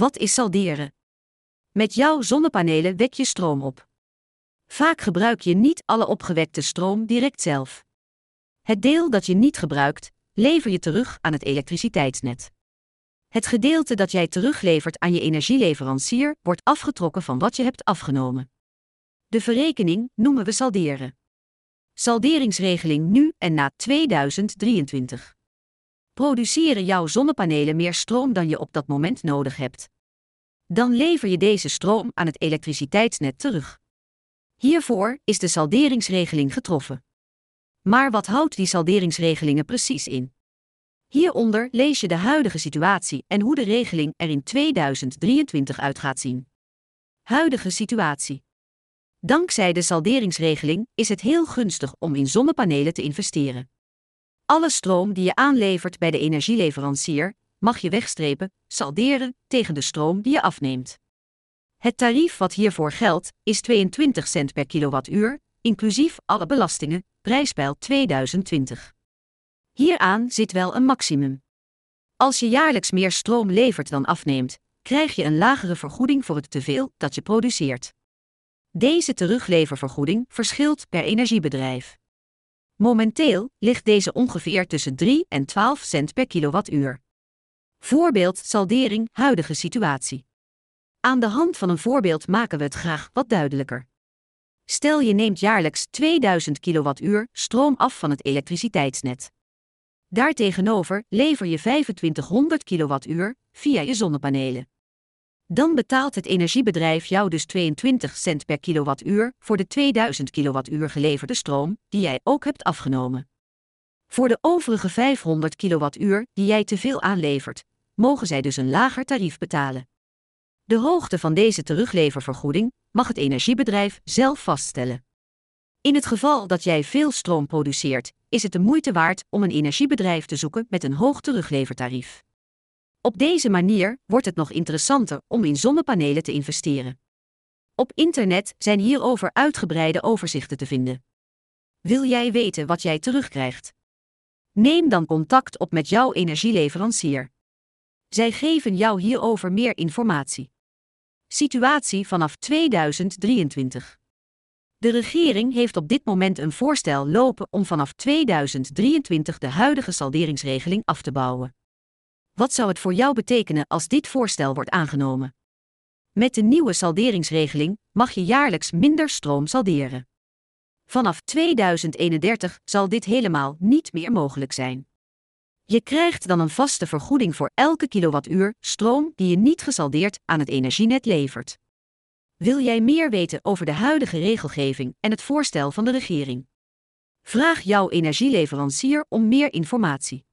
Wat is salderen? Met jouw zonnepanelen wek je stroom op. Vaak gebruik je niet alle opgewekte stroom direct zelf. Het deel dat je niet gebruikt, lever je terug aan het elektriciteitsnet. Het gedeelte dat jij teruglevert aan je energieleverancier wordt afgetrokken van wat je hebt afgenomen. De verrekening noemen we salderen. Salderingsregeling nu en na 2023. Produceren jouw zonnepanelen meer stroom dan je op dat moment nodig hebt? Dan lever je deze stroom aan het elektriciteitsnet terug. Hiervoor is de salderingsregeling getroffen. Maar wat houdt die salderingsregelingen precies in? Hieronder lees je de huidige situatie en hoe de regeling er in 2023 uit gaat zien. Huidige situatie. Dankzij de salderingsregeling is het heel gunstig om in zonnepanelen te investeren. Alle stroom die je aanlevert bij de energieleverancier mag je wegstrepen, salderen, tegen de stroom die je afneemt. Het tarief wat hiervoor geldt is 22 cent per kilowattuur, inclusief alle belastingen, prijspeil 2020. Hieraan zit wel een maximum. Als je jaarlijks meer stroom levert dan afneemt, krijg je een lagere vergoeding voor het teveel dat je produceert. Deze terugleververgoeding verschilt per energiebedrijf. Momenteel ligt deze ongeveer tussen 3 en 12 cent per kilowattuur. Voorbeeld saldering huidige situatie. Aan de hand van een voorbeeld maken we het graag wat duidelijker. Stel je neemt jaarlijks 2000 kilowattuur stroom af van het elektriciteitsnet. Daartegenover lever je 2500 kilowattuur via je zonnepanelen. Dan betaalt het energiebedrijf jou dus 22 cent per kilowattuur voor de 2000 kilowattuur geleverde stroom die jij ook hebt afgenomen. Voor de overige 500 kilowattuur die jij te veel aanlevert, mogen zij dus een lager tarief betalen. De hoogte van deze terugleververgoeding mag het energiebedrijf zelf vaststellen. In het geval dat jij veel stroom produceert, is het de moeite waard om een energiebedrijf te zoeken met een hoog teruglevertarief. Op deze manier wordt het nog interessanter om in zonnepanelen te investeren. Op internet zijn hierover uitgebreide overzichten te vinden. Wil jij weten wat jij terugkrijgt? Neem dan contact op met jouw energieleverancier. Zij geven jou hierover meer informatie. Situatie vanaf 2023. De regering heeft op dit moment een voorstel lopen om vanaf 2023 de huidige salderingsregeling af te bouwen. Wat zou het voor jou betekenen als dit voorstel wordt aangenomen? Met de nieuwe salderingsregeling mag je jaarlijks minder stroom salderen. Vanaf 2031 zal dit helemaal niet meer mogelijk zijn. Je krijgt dan een vaste vergoeding voor elke kilowattuur stroom die je niet gesaldeerd aan het energienet levert. Wil jij meer weten over de huidige regelgeving en het voorstel van de regering? Vraag jouw energieleverancier om meer informatie.